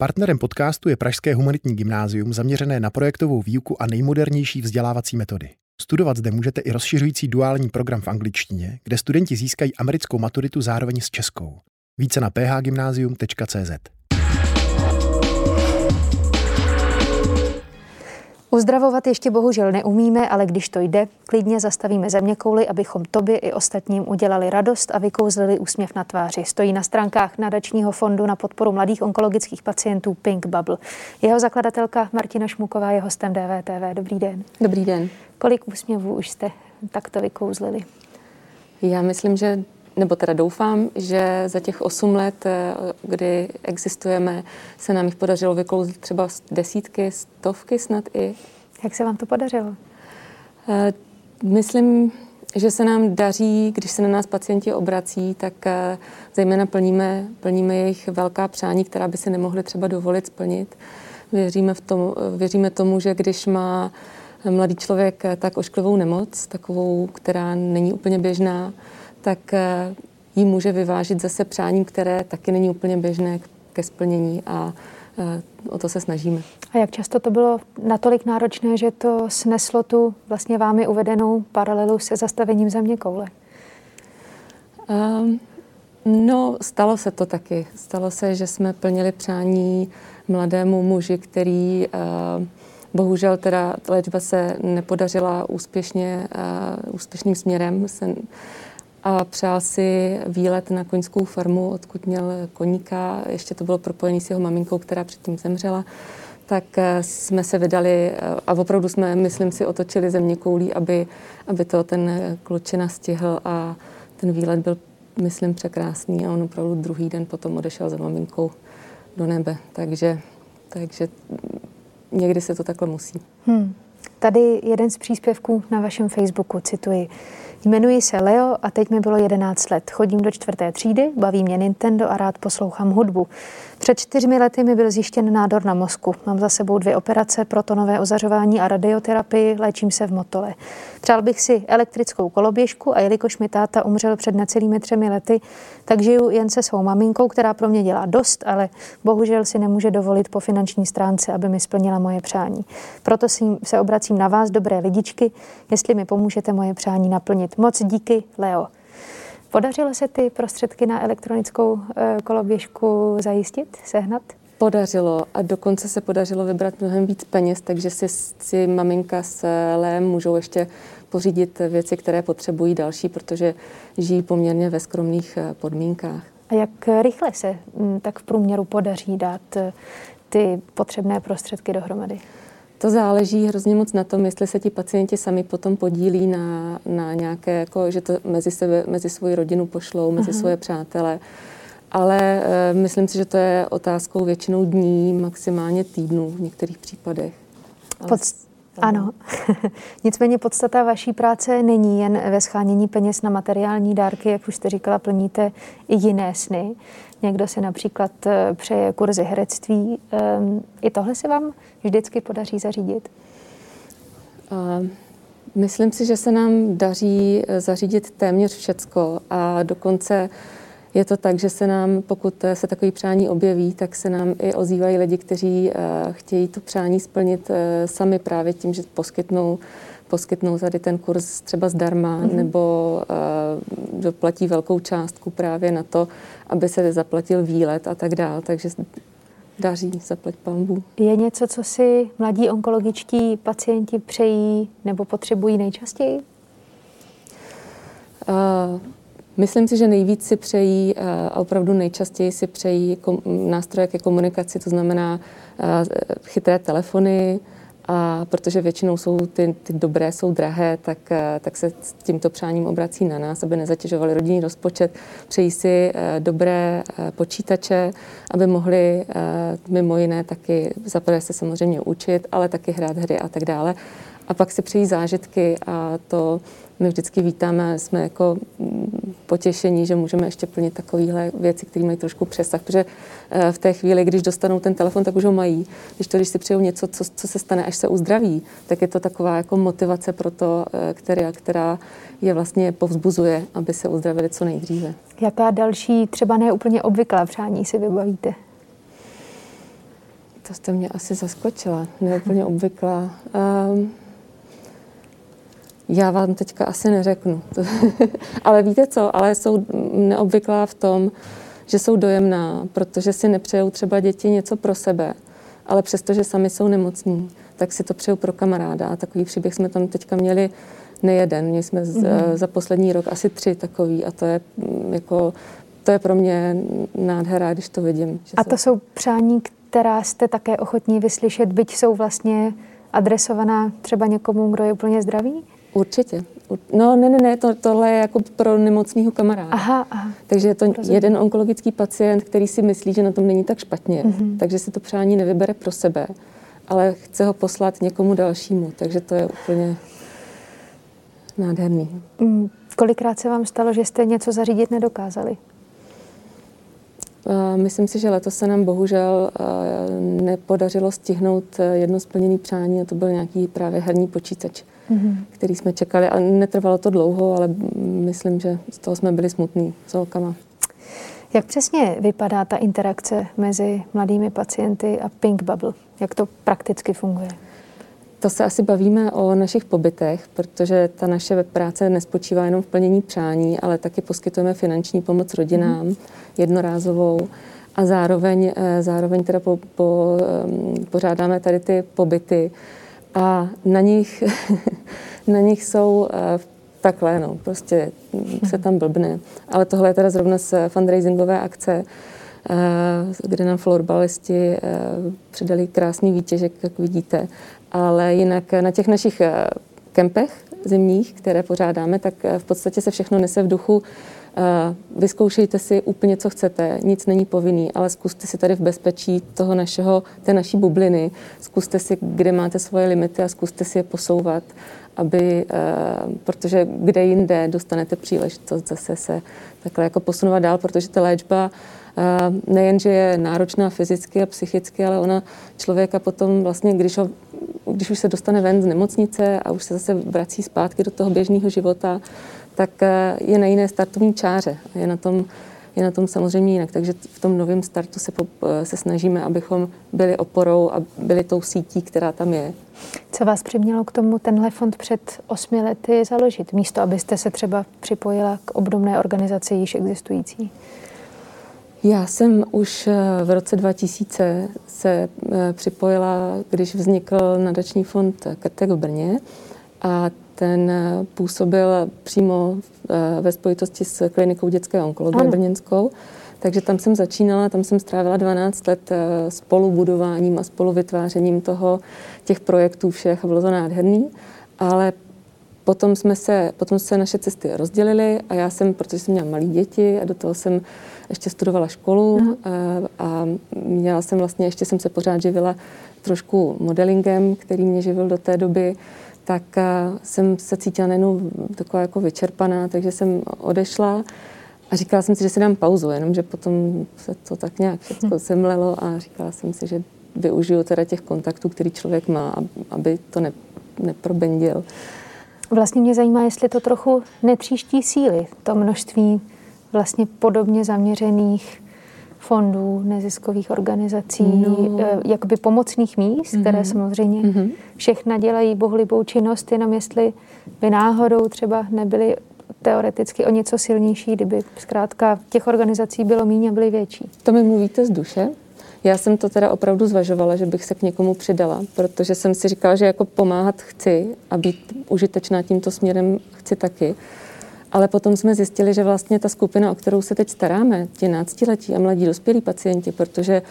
Partnerem podcastu je Pražské humanitní gymnázium zaměřené na projektovou výuku a nejmodernější vzdělávací metody. Studovat zde můžete i rozšiřující duální program v angličtině, kde studenti získají americkou maturitu zároveň s českou. Více na phgymnasium.cz. Uzdravovat ještě bohužel neumíme, ale když to jde, klidně zastavíme země kouly, abychom tobě i ostatním udělali radost a vykouzlili úsměv na tváři. Stojí na stránkách nadačního fondu na podporu mladých onkologických pacientů Pink Bubble. Jeho zakladatelka Martina Šmuková je hostem DVTV. Dobrý den. Dobrý den. Kolik úsměvů už jste takto vykouzlili? Já myslím, že nebo teda doufám, že za těch 8 let, eh, kdy existujeme, se nám jich podařilo vyklouzit třeba desítky, stovky snad i. Jak se vám to podařilo? Eh, myslím, že se nám daří, když se na nás pacienti obrací, tak eh, zejména plníme, plníme jejich velká přání, která by si nemohli třeba dovolit splnit. Věříme, v tom, věříme tomu, že když má mladý člověk tak ošklivou nemoc, takovou, která není úplně běžná, tak eh, ji může vyvážit zase přáním, které taky není úplně běžné ke splnění a eh, o to se snažíme. A jak často to bylo natolik náročné, že to sneslo tu vlastně vámi uvedenou paralelu se zastavením země koule? Um, no, stalo se to taky. Stalo se, že jsme plnili přání mladému muži, který uh, bohužel teda léčba se nepodařila úspěšně, uh, úspěšným směrem. Se, a přál si výlet na koňskou farmu, odkud měl koníka. Ještě to bylo propojené s jeho maminkou, která předtím zemřela. Tak eh, jsme se vydali eh, a opravdu jsme, myslím si, otočili země koulí, aby, aby to ten klučina stihl a ten výlet byl, myslím, překrásný a on opravdu druhý den potom odešel za maminkou do nebe. Takže, takže někdy se to takhle musí. Hmm. Tady jeden z příspěvků na vašem Facebooku, cituji. Jmenuji se Leo a teď mi bylo 11 let. Chodím do čtvrté třídy, baví mě Nintendo a rád poslouchám hudbu. Před čtyřmi lety mi byl zjištěn nádor na mozku. Mám za sebou dvě operace, protonové ozařování a radioterapii, léčím se v Motole. Přál bych si elektrickou koloběžku a jelikož mi táta umřel před necelými třemi lety, tak žiju jen se svou maminkou, která pro mě dělá dost, ale bohužel si nemůže dovolit po finanční stránce, aby mi splnila moje přání. Proto se obracím na vás, dobré lidičky, jestli mi pomůžete moje přání naplnit. Moc díky, Leo. Podařilo se ty prostředky na elektronickou eh, koloběžku zajistit, sehnat? Podařilo a dokonce se podařilo vybrat mnohem víc peněz, takže si, si maminka s Lém můžou ještě pořídit věci, které potřebují další, protože žijí poměrně ve skromných eh, podmínkách. A jak rychle se mm, tak v průměru podaří dát eh, ty potřebné prostředky dohromady? To záleží hrozně moc na tom, jestli se ti pacienti sami potom podílí na, na nějaké, jako, že to mezi, sebe, mezi svoji rodinu pošlou, mezi Aha. svoje přátele. Ale e, myslím si, že to je otázkou většinou dní, maximálně týdnů v některých případech. Pod, ano. Nicméně podstata vaší práce není jen ve schánění peněz na materiální dárky, jak už jste říkala, plníte i jiné sny. Někdo si například eh, přeje kurzy herectví. Ehm, I tohle se vám vždycky podaří zařídit? Uh, myslím si, že se nám daří eh, zařídit téměř všecko a dokonce je to tak, že se nám, pokud se takový přání objeví, tak se nám i ozývají lidi, kteří uh, chtějí to přání splnit uh, sami právě tím, že poskytnou poskytnou tady ten kurz třeba zdarma mm-hmm. nebo uh, doplatí velkou částku právě na to, aby se zaplatil výlet a tak dále. Takže daří, zaplať pambu. Je něco, co si mladí onkologičtí pacienti přejí nebo potřebují nejčastěji? Uh, myslím si, že nejvíc si přejí uh, a opravdu nejčastěji si přejí nástroje ke komunikaci, to znamená uh, chytré telefony, a protože většinou jsou ty, ty dobré, jsou drahé, tak, eh, tak se s tímto přáním obrací na nás, aby nezatěžovali rodinný rozpočet. Přejí si eh, dobré eh, počítače, aby mohli mimo jiné taky zaprvé se samozřejmě učit, ale taky hrát hry a tak dále. A pak si přejí zážitky a to my vždycky vítáme, jsme jako mm, potěšení, že můžeme ještě plnit takovéhle věci, které mají trošku přesah, protože eh, v té chvíli, když dostanou ten telefon, tak už ho mají. Když to, když si přejou něco, co, co se stane, až se uzdraví, tak je to taková jako motivace pro to, eh, která, která je vlastně povzbuzuje, aby se uzdravili co nejdříve. Jaká další, třeba ne úplně obvyklá přání si vybavíte? To jste mě asi zaskočila, neúplně obvyklá. Um, já vám teďka asi neřeknu. ale víte co, ale jsou neobvyklá v tom, že jsou dojemná, protože si nepřejou třeba děti něco pro sebe, ale přesto, že sami jsou nemocní, tak si to přejou pro kamaráda. A takový příběh jsme tam teďka měli nejeden. Měli jsme mm-hmm. za poslední rok asi tři takový a to je mm, jako, to je pro mě nádhera, když to vidím. a to jsou přání, která jste také ochotní vyslyšet, byť jsou vlastně adresovaná třeba někomu, kdo je úplně zdravý? Určitě. No ne, ne, ne, to, tohle je jako pro nemocného kamaráda. Aha, aha. Takže je to Rozumím. jeden onkologický pacient, který si myslí, že na tom není tak špatně, mm-hmm. takže si to přání nevybere pro sebe, ale chce ho poslat někomu dalšímu, takže to je úplně nádherný. Mm, kolikrát se vám stalo, že jste něco zařídit nedokázali? Myslím si, že letos se nám bohužel nepodařilo stihnout e, jedno splněné přání a to byl nějaký právě herní počítač, mm-hmm. který jsme čekali a netrvalo to dlouho, ale myslím, že z toho jsme byli smutní s holkama. Jak přesně vypadá ta interakce mezi mladými pacienty a Pink Bubble? Jak to prakticky funguje? To se asi bavíme o našich pobytech, protože ta naše práce nespočívá jenom v plnění přání, ale taky poskytujeme finanční pomoc rodinám, mm. jednorázovou a zároveň, eh, zároveň teda po, po, ehm, pořádáme tady ty pobyty a na nich, na nich jsou eh, takhle, no, prostě se tam blbne. Ale tohle je teda zrovna z fundraisingové akce, eh, kde nám florbalisti přidali krásný výtěžek, jak vidíte ale jinak na těch našich eh, kempech zimních, které pořádáme, tak eh, v podstatě se všechno nese v duchu eh, vyzkoušejte si úplně, co chcete, nic není povinný, ale zkuste si tady v bezpečí toho našeho, té naší bubliny, zkuste si, kde máte svoje limity a zkuste si je posouvat, aby, protože kde jinde dostanete příležitost zase se takhle jako posunovat dál, protože ta léčba nejen, že je náročná fyzicky a psychicky, ale ona člověka potom vlastně, když, ho, když už se dostane ven z nemocnice a už se zase vrací zpátky do toho běžného života, tak e, je na jiné startovní čáře. Je na tom, je na tom samozřejmě jinak. Takže v tom novém startu se, po, e, se snažíme, abychom byli oporou a byli tou sítí, která tam je. Co vás přimělo k tomu tenhle fond před osmi lety založit, místo abyste se třeba připojila k obdobné organizaci již existující? Já jsem už eh, v roce 2000 se eh, připojila, když vznikl nadační fond Krtek v Brně a ten eh, působil přímo ve spojitosti s klinikou dětské onkologie ano. brněnskou. Takže tam jsem začínala, tam jsem strávila 12 let spolubudováním a spoluvytvářením toho, těch projektů všech a bylo to nádherný. Ale potom jsme se, potom se naše cesty rozdělily a já jsem, protože jsem měla malé děti a do toho jsem ještě studovala školu uh a měla jsem vlastně, ještě jsem se pořád živila trošku modelingem, který mě živil do té doby, tak eh, jsem se cítila najednou taková jako vyčerpaná, takže jsem odešla a říkala jsem si, že si dám pauzu, jenomže potom se to tak nějak všechno semlelo a říkala jsem si, že využiju teda těch kontaktů, který člověk má, aby to ne, neprobendil. Vlastně mě zajímá, jestli to trochu netříští síly, to množství vlastně podobně zaměřených fondů, neziskových organizací, no. Eh, jakoby pomocných míst, mm-hmm. které samozřejmě mm-hmm. všechna dělají bohlibou činnost, jenom jestli by náhodou třeba nebyly teoreticky o něco silnější, kdyby zkrátka těch organizací bylo méně a byly větší. To mi mluvíte z duše? Já jsem to teda opravdu zvažovala, že bych se k někomu přidala, protože jsem si říkala, že jako pomáhat chci a být užitečná tímto směrem chci taky. Ale potom jsme zjistili, že vlastně ta skupina, o kterou se teď staráme, ti náctiletí a mladí dospělí pacienti, protože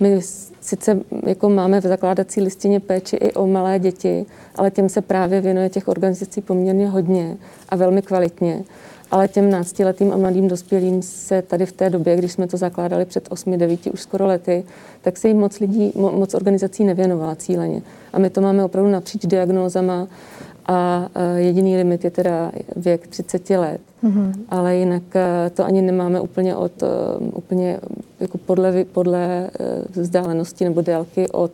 my sice jako máme v zakládací listině péči i o malé děti, ale těm se právě věnuje těch organizací poměrně hodně a velmi kvalitně. Ale těm náctiletým a mladým dospělým se tady v té době, když jsme to zakládali před 8-9 už skoro lety, tak se jim moc lidí, moc organizací nevěnovala cíleně. A my to máme opravdu napříč diagnózama a jediný limit je teda věk 30 let. Mm-hmm. Ale jinak e, to ani nemáme úplně od e, úplně jako podle, podle e, vzdálenosti nebo délky od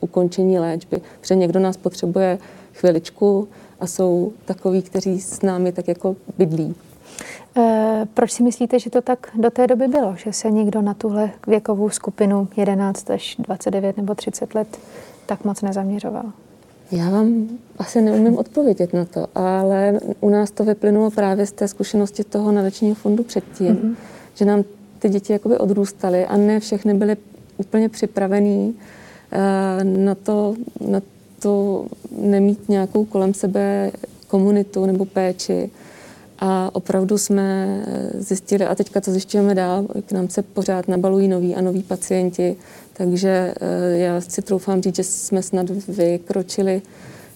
ukončení léčby. Protože někdo nás potřebuje chviličku a jsou takoví, kteří s námi tak jako bydlí. E, proč si myslíte, že to tak do té doby bylo, že se někdo na tuhle věkovou skupinu 11 až 29 nebo 30 let tak moc nezaměřoval? Já vám asi neumím odpovědět na to, ale u nás to vyplynulo právě z té zkušenosti toho nadačního fondu předtím, mm-hmm. že nám ty děti jakoby odrůstaly a ne všechny byly úplně připravený uh, na to, na to nemít nějakou kolem sebe komunitu nebo péči. A opravdu jsme zjistili, a teďka to zjišťujeme dál, k nám se pořád nabalují noví a noví pacienti, takže eh, já si troufám říct, že jsme snad vykročili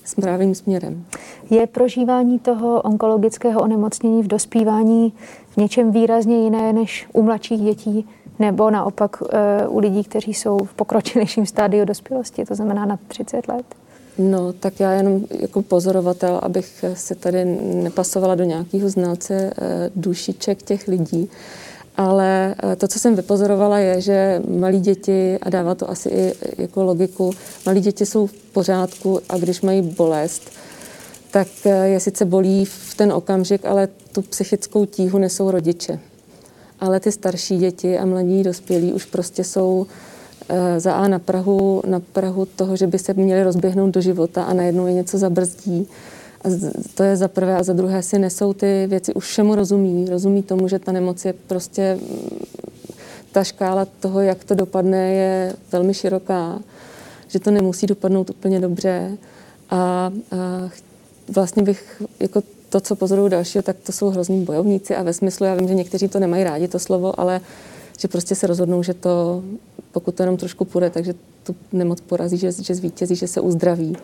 správným směrem. Je prožívání toho onkologického onemocnění v dospívání v něčem výrazně jiné než u mladších dětí, nebo naopak eh, u lidí, kteří jsou v pokročilejším stádiu dospělosti, to znamená na 30 let? No, tak já jenom jako pozorovatel, abych se tady nepasovala do nějakého znalce eh, dušiček těch lidí, ale eh, to, co jsem vypozorovala, je, že malí děti, a dává to asi i jako logiku, malí děti jsou v pořádku a když mají bolest, tak eh, je sice bolí v ten okamžik, ale tu psychickou tíhu nesou rodiče. Ale ty starší děti a mladí dospělí už prostě jsou Eh, za A na Prahu, na Prahu toho, že by se měli rozběhnout do života a najednou je něco zabrzdí. A to je za prvé a za druhé si nesou ty věci, už všemu rozumí. Rozumí tomu, že ta nemoc je prostě, mm, ta škála toho, jak to dopadne, je velmi široká. Že to nemusí dopadnout úplně dobře. A, a vlastně bych jako to, co pozoruju dalšího, tak to jsou hrozní bojovníci a ve smyslu, já vím, že někteří to nemají rádi, to slovo, ale že prostě se rozhodnou, že to pokud to jenom trošku půjde, takže tu nemoc porazí, že, že zvítězí, že se uzdraví.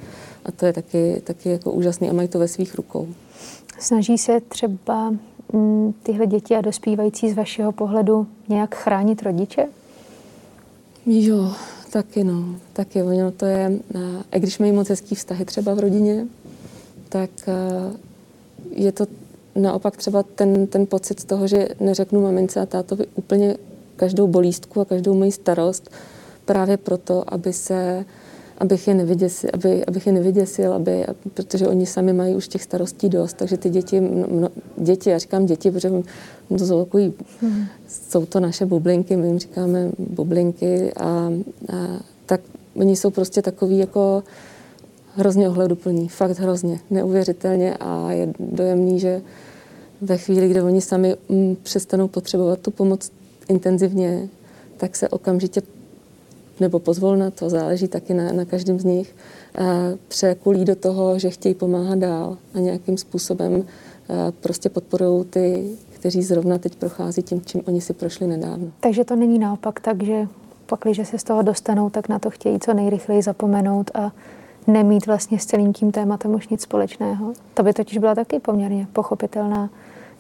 A to je taky, taky jako úžasný a mají to ve svých rukou. Snaží se třeba m, mm, tyhle děti a dospívající z vašeho pohledu nějak chránit rodiče? Jo, taky no, taky. Ono to je, a když mají moc hezký vztahy třeba v rodině, tak je to naopak třeba ten, ten pocit z toho, že neřeknu mamince a tátovi úplně každou bolístku a každou moji starost právě proto, aby se, abych je nevyděsil, aby, abych je nevyděsil, aby, protože oni sami mají už těch starostí dost, takže ty děti, no, děti, já říkám děti, protože to jsou takový, hmm. jsou to naše bublinky, my jim říkáme bublinky a, a tak oni jsou prostě takový jako hrozně ohleduplní, fakt hrozně, neuvěřitelně a je dojemný, že ve chvíli, kdy oni sami mm, přestanou potřebovat tu pomoc intenzivně, tak se okamžitě nebo pozvolna, to záleží taky na, na každém z nich, překulí do toho, že chtějí pomáhat dál a nějakým způsobem prostě podporují ty, kteří zrovna teď prochází tím, čím oni si prošli nedávno. Takže to není naopak tak, že pak, když se z toho dostanou, tak na to chtějí co nejrychleji zapomenout a nemít vlastně s celým tím tématem už nic společného. To by totiž byla taky poměrně pochopitelná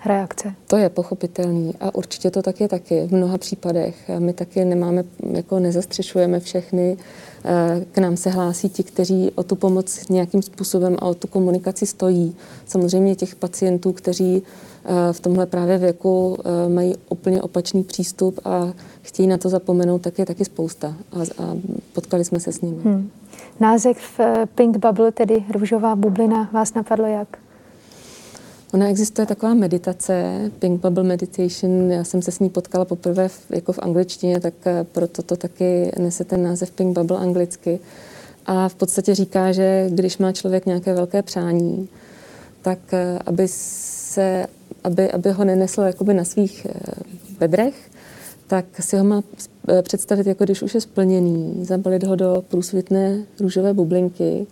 reakce. To je pochopitelný a určitě to tak je taky v mnoha případech. My taky nemáme, jako nezastřešujeme všechny. Eh, k nám se hlásí ti, kteří o tu pomoc nějakým způsobem a o tu komunikaci stojí. Samozřejmě těch pacientů, kteří eh, v tomhle právě věku eh, mají úplně opačný přístup a chtějí na to zapomenout, tak je taky spousta. A, a potkali jsme se s nimi. Hmm. Název Pink Bubble, tedy růžová bublina, vás napadlo jak? Ona existuje taková meditace, Pink Bubble Meditation, já jsem se s ní potkala poprvé v, jako v angličtině, tak eh, proto to taky nese ten název Pink Bubble anglicky. A v podstatě říká, že když má člověk nějaké velké přání, tak eh, aby, se, aby, aby ho nenesl jakoby na svých eh, bedrech, tak si ho má představit, jako když už je splněný, zabalit ho do průsvitné růžové bublinky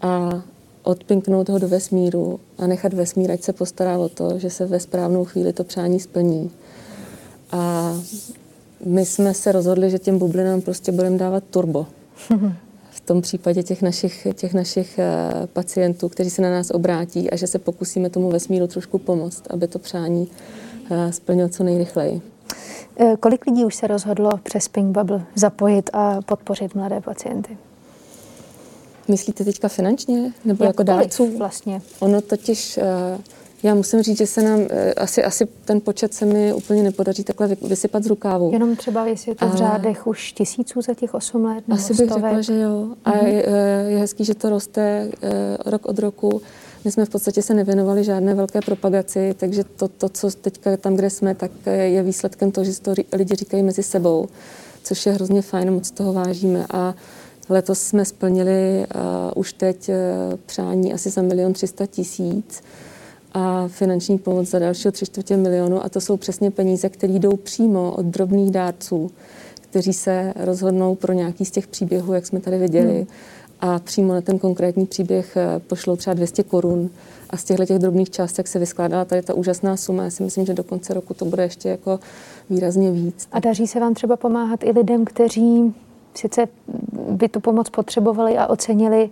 a odpinknout ho do vesmíru a nechat vesmír, ať se postará o to, že se ve správnou chvíli to přání splní. A my jsme se rozhodli, že těm bublinám prostě budeme dávat turbo. V tom případě těch našich, těch našich uh, pacientů, kteří se na nás obrátí a že se pokusíme tomu vesmíru trošku pomoct, aby to přání uh, splnil co nejrychleji. Eh, kolik lidí už se rozhodlo přes Pink Bubble zapojit a podpořit mladé pacienty? Myslíte teďka finančně? Nebo jako dárců? vlastně. Ono totiž, eh, já musím říct, že se nám, eh, asi, asi ten počet se mi úplně nepodaří takhle vysypat z rukávu. Jenom třeba, jestli je to v řádech už tisíců za těch 8 let? Nebo asi bych stovek. řekla, že jo. A mm-hmm. je, je hezký, že to roste rok od roku. My jsme v podstatě se nevěnovali žádné velké propagaci, takže to, to co teďka tam, kde jsme, tak je výsledkem toho, že to lidi říkají mezi sebou, což je hrozně fajn, moc toho vážíme. A letos jsme splnili uh, už teď uh, přání asi za milion třista tisíc a finanční pomoc za dalšího tři čtvrtě milionu a to jsou přesně peníze, které jdou přímo od drobných dárců, kteří se rozhodnou pro nějaký z těch příběhů, jak jsme tady viděli. Hmm a přímo na ten konkrétní příběh eh, pošlou třeba 200 korun a z těchto těch drobných částek se vyskládala tady ta úžasná suma. Já si myslím, že do konce roku to bude ještě jako výrazně víc. A daří se vám třeba pomáhat i lidem, kteří sice by tu pomoc potřebovali a ocenili,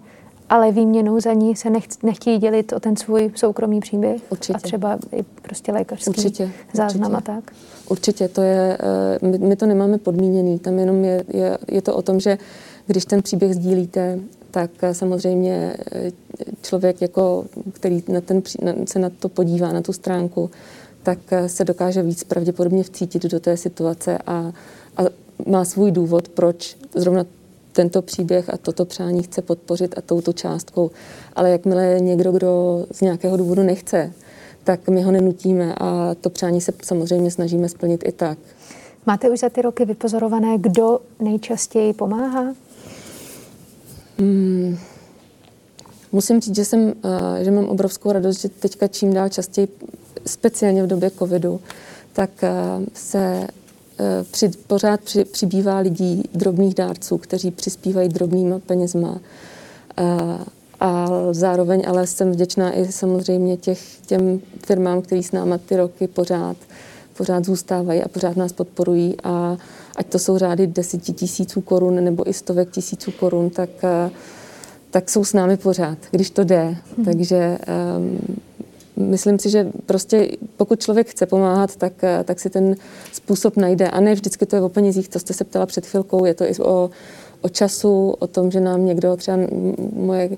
ale výměnou za ní se nech, nechtějí dělit o ten svůj soukromý příběh určitě. a třeba i prostě lékařský určitě, záznam určitě. a tak? Určitě, to je, eh, my, my to nemáme podmíněný, tam jenom je, je, je to o tom, že když ten příběh sdílíte, tak samozřejmě eh, člověk, jako, který na ten, se na to podívá, na tu stránku, tak eh, se dokáže víc pravděpodobně vcítit do té situace a, a má svůj důvod, proč zrovna tento příběh a toto přání chce podpořit a touto částkou. Ale jakmile je někdo, kdo z nějakého důvodu nechce, tak my ho nenutíme a to přání se samozřejmě snažíme splnit i tak. Máte už za ty roky vypozorované, kdo nejčastěji pomáhá? Hmm. Musím říct, že, jsem, eh, že mám obrovskou radost, že teďka čím dál častěji, speciálně v době covidu, tak eh, se při, pořád při, přibývá lidí, drobných dárců, kteří přispívají drobnýma penězma. A, a zároveň ale jsem vděčná i samozřejmě těch, těm firmám, který s náma ty roky pořád, pořád zůstávají a pořád nás podporují a ať to jsou řády deseti tisíců korun nebo i stovek tisíců korun, tak, eh, tak jsou s námi pořád, když to jde. Hmm. Takže um, myslím si, že prostě pokud člověk chce pomáhat, tak, eh, tak si ten způsob najde. A ne vždycky to je o penězích, to jste se ptala před chvilkou, je to i o, o času, o tom, že nám někdo, třeba moje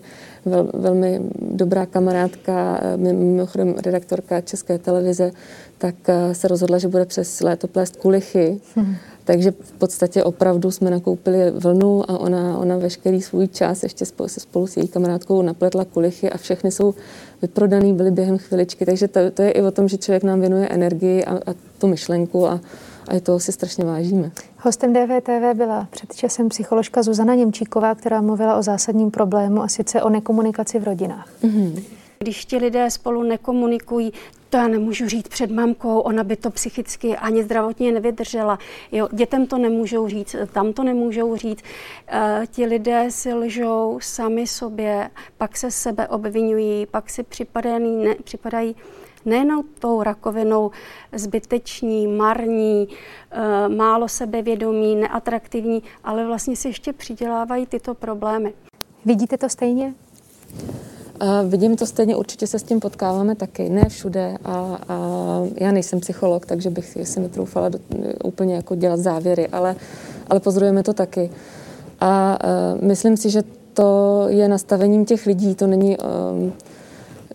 vel, velmi dobrá kamarádka, eh, mimochodem redaktorka České televize, tak se rozhodla, že bude přes léto plést kulichy. Hmm. Takže v podstatě opravdu jsme nakoupili vlnu a ona, ona veškerý svůj čas ještě spolu, se spolu s její kamarádkou napletla kulichy a všechny jsou vyprodaný, byly během chviličky. Takže to, to je i o tom, že člověk nám věnuje energii a, a tu myšlenku a, a toho si strašně vážíme. Hostem DVTV byla před časem psycholožka Zuzana Němčíková, která mluvila o zásadním problému a sice o nekomunikaci v rodinách. Mm-hmm. Když ti lidé spolu nekomunikují, to já nemůžu říct před mamkou, ona by to psychicky ani zdravotně nevydržela. Jo, dětem to nemůžou říct, tam to nemůžou říct. E, ti lidé si lžou sami sobě, pak se sebe obvinují, pak si připadají, ne, připadají nejenom tou rakovinou zbyteční, marní, e, málo sebevědomí, neatraktivní, ale vlastně si ještě přidělávají tyto problémy. Vidíte to stejně? Uh, vidím to stejně, určitě se s tím potkáváme taky, ne všude a, a já nejsem psycholog, takže bych si netroufala do, úplně jako dělat závěry, ale, ale pozorujeme to taky. A uh, myslím si, že to je nastavením těch lidí, to není um,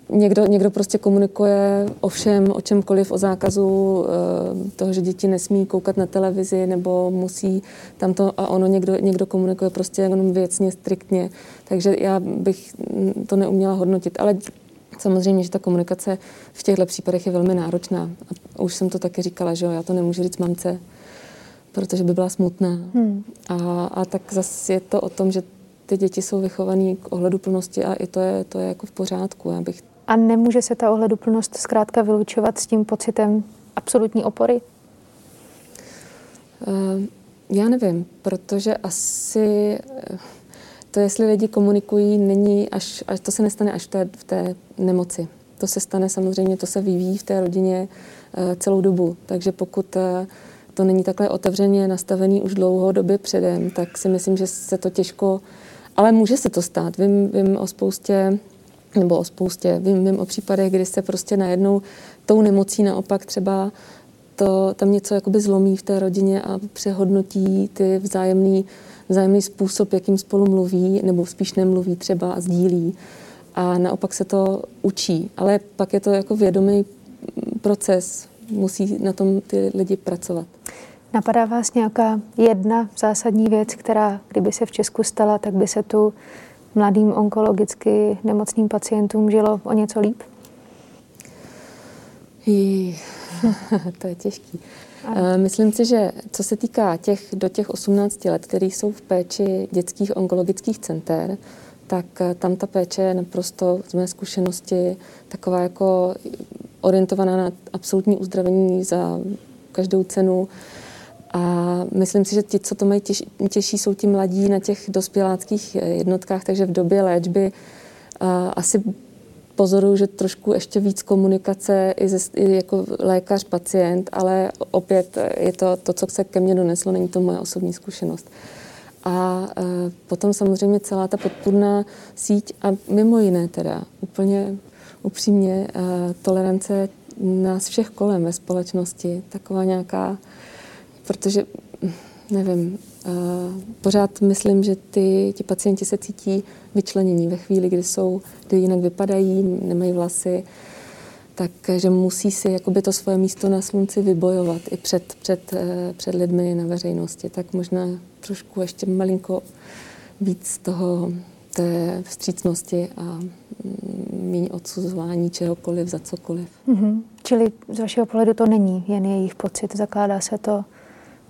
někdo, někdo prostě komunikuje o všem, o čemkoliv, o zákazu eh, toho, že děti nesmí koukat na televizi nebo musí tam to a ono někdo, někdo komunikuje prostě jenom věcně, striktně. Takže já bych to neuměla hodnotit. Ale samozřejmě, že ta komunikace v těchto případech je velmi náročná. A už jsem to taky říkala, že jo, já to nemůžu říct mamce, protože by byla smutná. Hmm. A, a tak zase je to o tom, že ty děti jsou vychované k ohledu plnosti a i to je, to je jako v pořádku. Já bych a nemůže se ta ohleduplnost zkrátka vylučovat s tím pocitem absolutní opory? Uh, já nevím, protože asi eh, to, jestli lidi komunikují, není až, až to se nestane až v té, v té nemoci. To se stane samozřejmě, to se vyvíjí v té rodině uh, celou dobu. Takže pokud uh, to není takhle otevřeně nastavený už dlouhodobě předem, tak si myslím, že se to těžko, ale může se to stát. Vím, vím o spoustě nebo o spoustě. Vím, vím o případech, kdy se prostě najednou tou nemocí naopak třeba to, tam něco jakoby zlomí v té rodině a přehodnotí ty vzájemný, vzájemný způsob, jakým spolu mluví, nebo spíš nemluví třeba a sdílí. A naopak se to učí. Ale pak je to jako vědomý proces. Musí na tom ty lidi pracovat. Napadá vás nějaká jedna zásadní věc, která, kdyby se v Česku stala, tak by se tu mladým onkologicky nemocným pacientům žilo o něco líp? to je těžký. Eh, myslím si, že co se týká těch do těch 18 let, který jsou v péči dětských onkologických center, tak eh, tam ta péče je naprosto z mé zkušenosti taková jako orientovaná na absolutní uzdravení za každou cenu. A myslím si, že ti, co to mají těžší, těžší, jsou ti mladí na těch dospěláckých eh, jednotkách, takže v době léčby asi pozoruju, že trošku ještě víc komunikace i, ze, i jako lékař, pacient, ale opět je to to, co se ke mně doneslo, není to moje osobní zkušenost. A e, potom samozřejmě celá ta podpůrná síť a mimo jiné teda úplně upřímně e, tolerance nás všech kolem ve společnosti, taková nějaká, protože nevím, pořád myslím, že ty, ti pacienti se cítí vyčlenění ve chvíli, kdy jsou, kdy jinak vypadají, nemají vlasy, takže musí si jakoby to svoje místo na slunci vybojovat i před, před, eh, před lidmi na veřejnosti. Tak možná trošku ještě malinko víc toho, té vstřícnosti a mm, méně odsuzování čehokoliv za cokoliv. Mm-hmm. Čili z vašeho pohledu to není jen jejich pocit, zakládá se to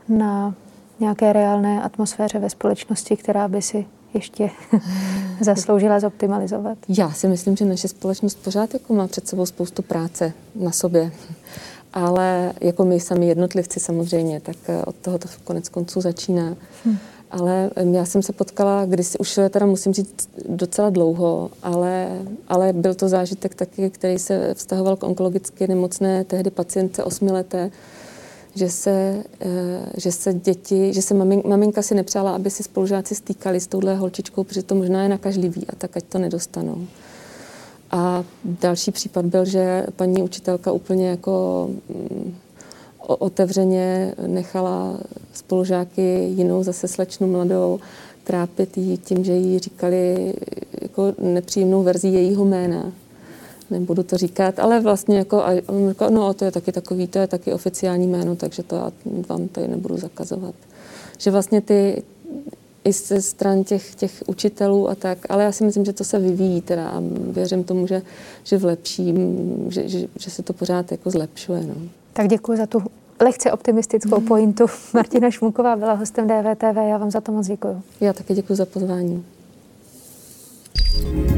na nějaké reálné atmosféře ve společnosti, která by si ještě zasloužila zoptimalizovat? Já si myslím, že naše společnost pořád jako má před sebou spoustu práce na sobě. Ale jako my sami jednotlivci samozřejmě, tak eh, od toho to konec konců začíná. Hmm. Ale já jsem se potkala, když už teda musím říct docela dlouho, ale, ale byl to zážitek taky, který se vztahoval k onkologicky nemocné tehdy pacientce osmileté, že se, eh, že se děti, že se mamin, maminka si nepřála, aby si spolužáci stýkali s touhle holčičkou, protože to možná je nakažlivý a tak ať to nedostanou. A další případ byl, že paní učitelka úplně jako mm, otevřeně nechala spolužáky jinou zase slečnu mladou trápit jí tím, že jí říkali jako nepříjemnou verzi jejího jména nebudu to říkat, ale vlastně jako, a on říkal, no to je taky takový, to je taky oficiální jméno, takže to já vám tady nebudu zakazovat. Že vlastně ty i ze stran těch, těch učitelů a tak, ale já si myslím, že to se vyvíjí teda a věřím tomu, že, že v lepším, že, že, že se to pořád jako zlepšuje. No. Tak děkuji za tu lehce optimistickou mm. pointu. Martina Šmuková byla hostem DVTV, já vám za to moc děkuji. Já taky děkuji za pozvání. thank you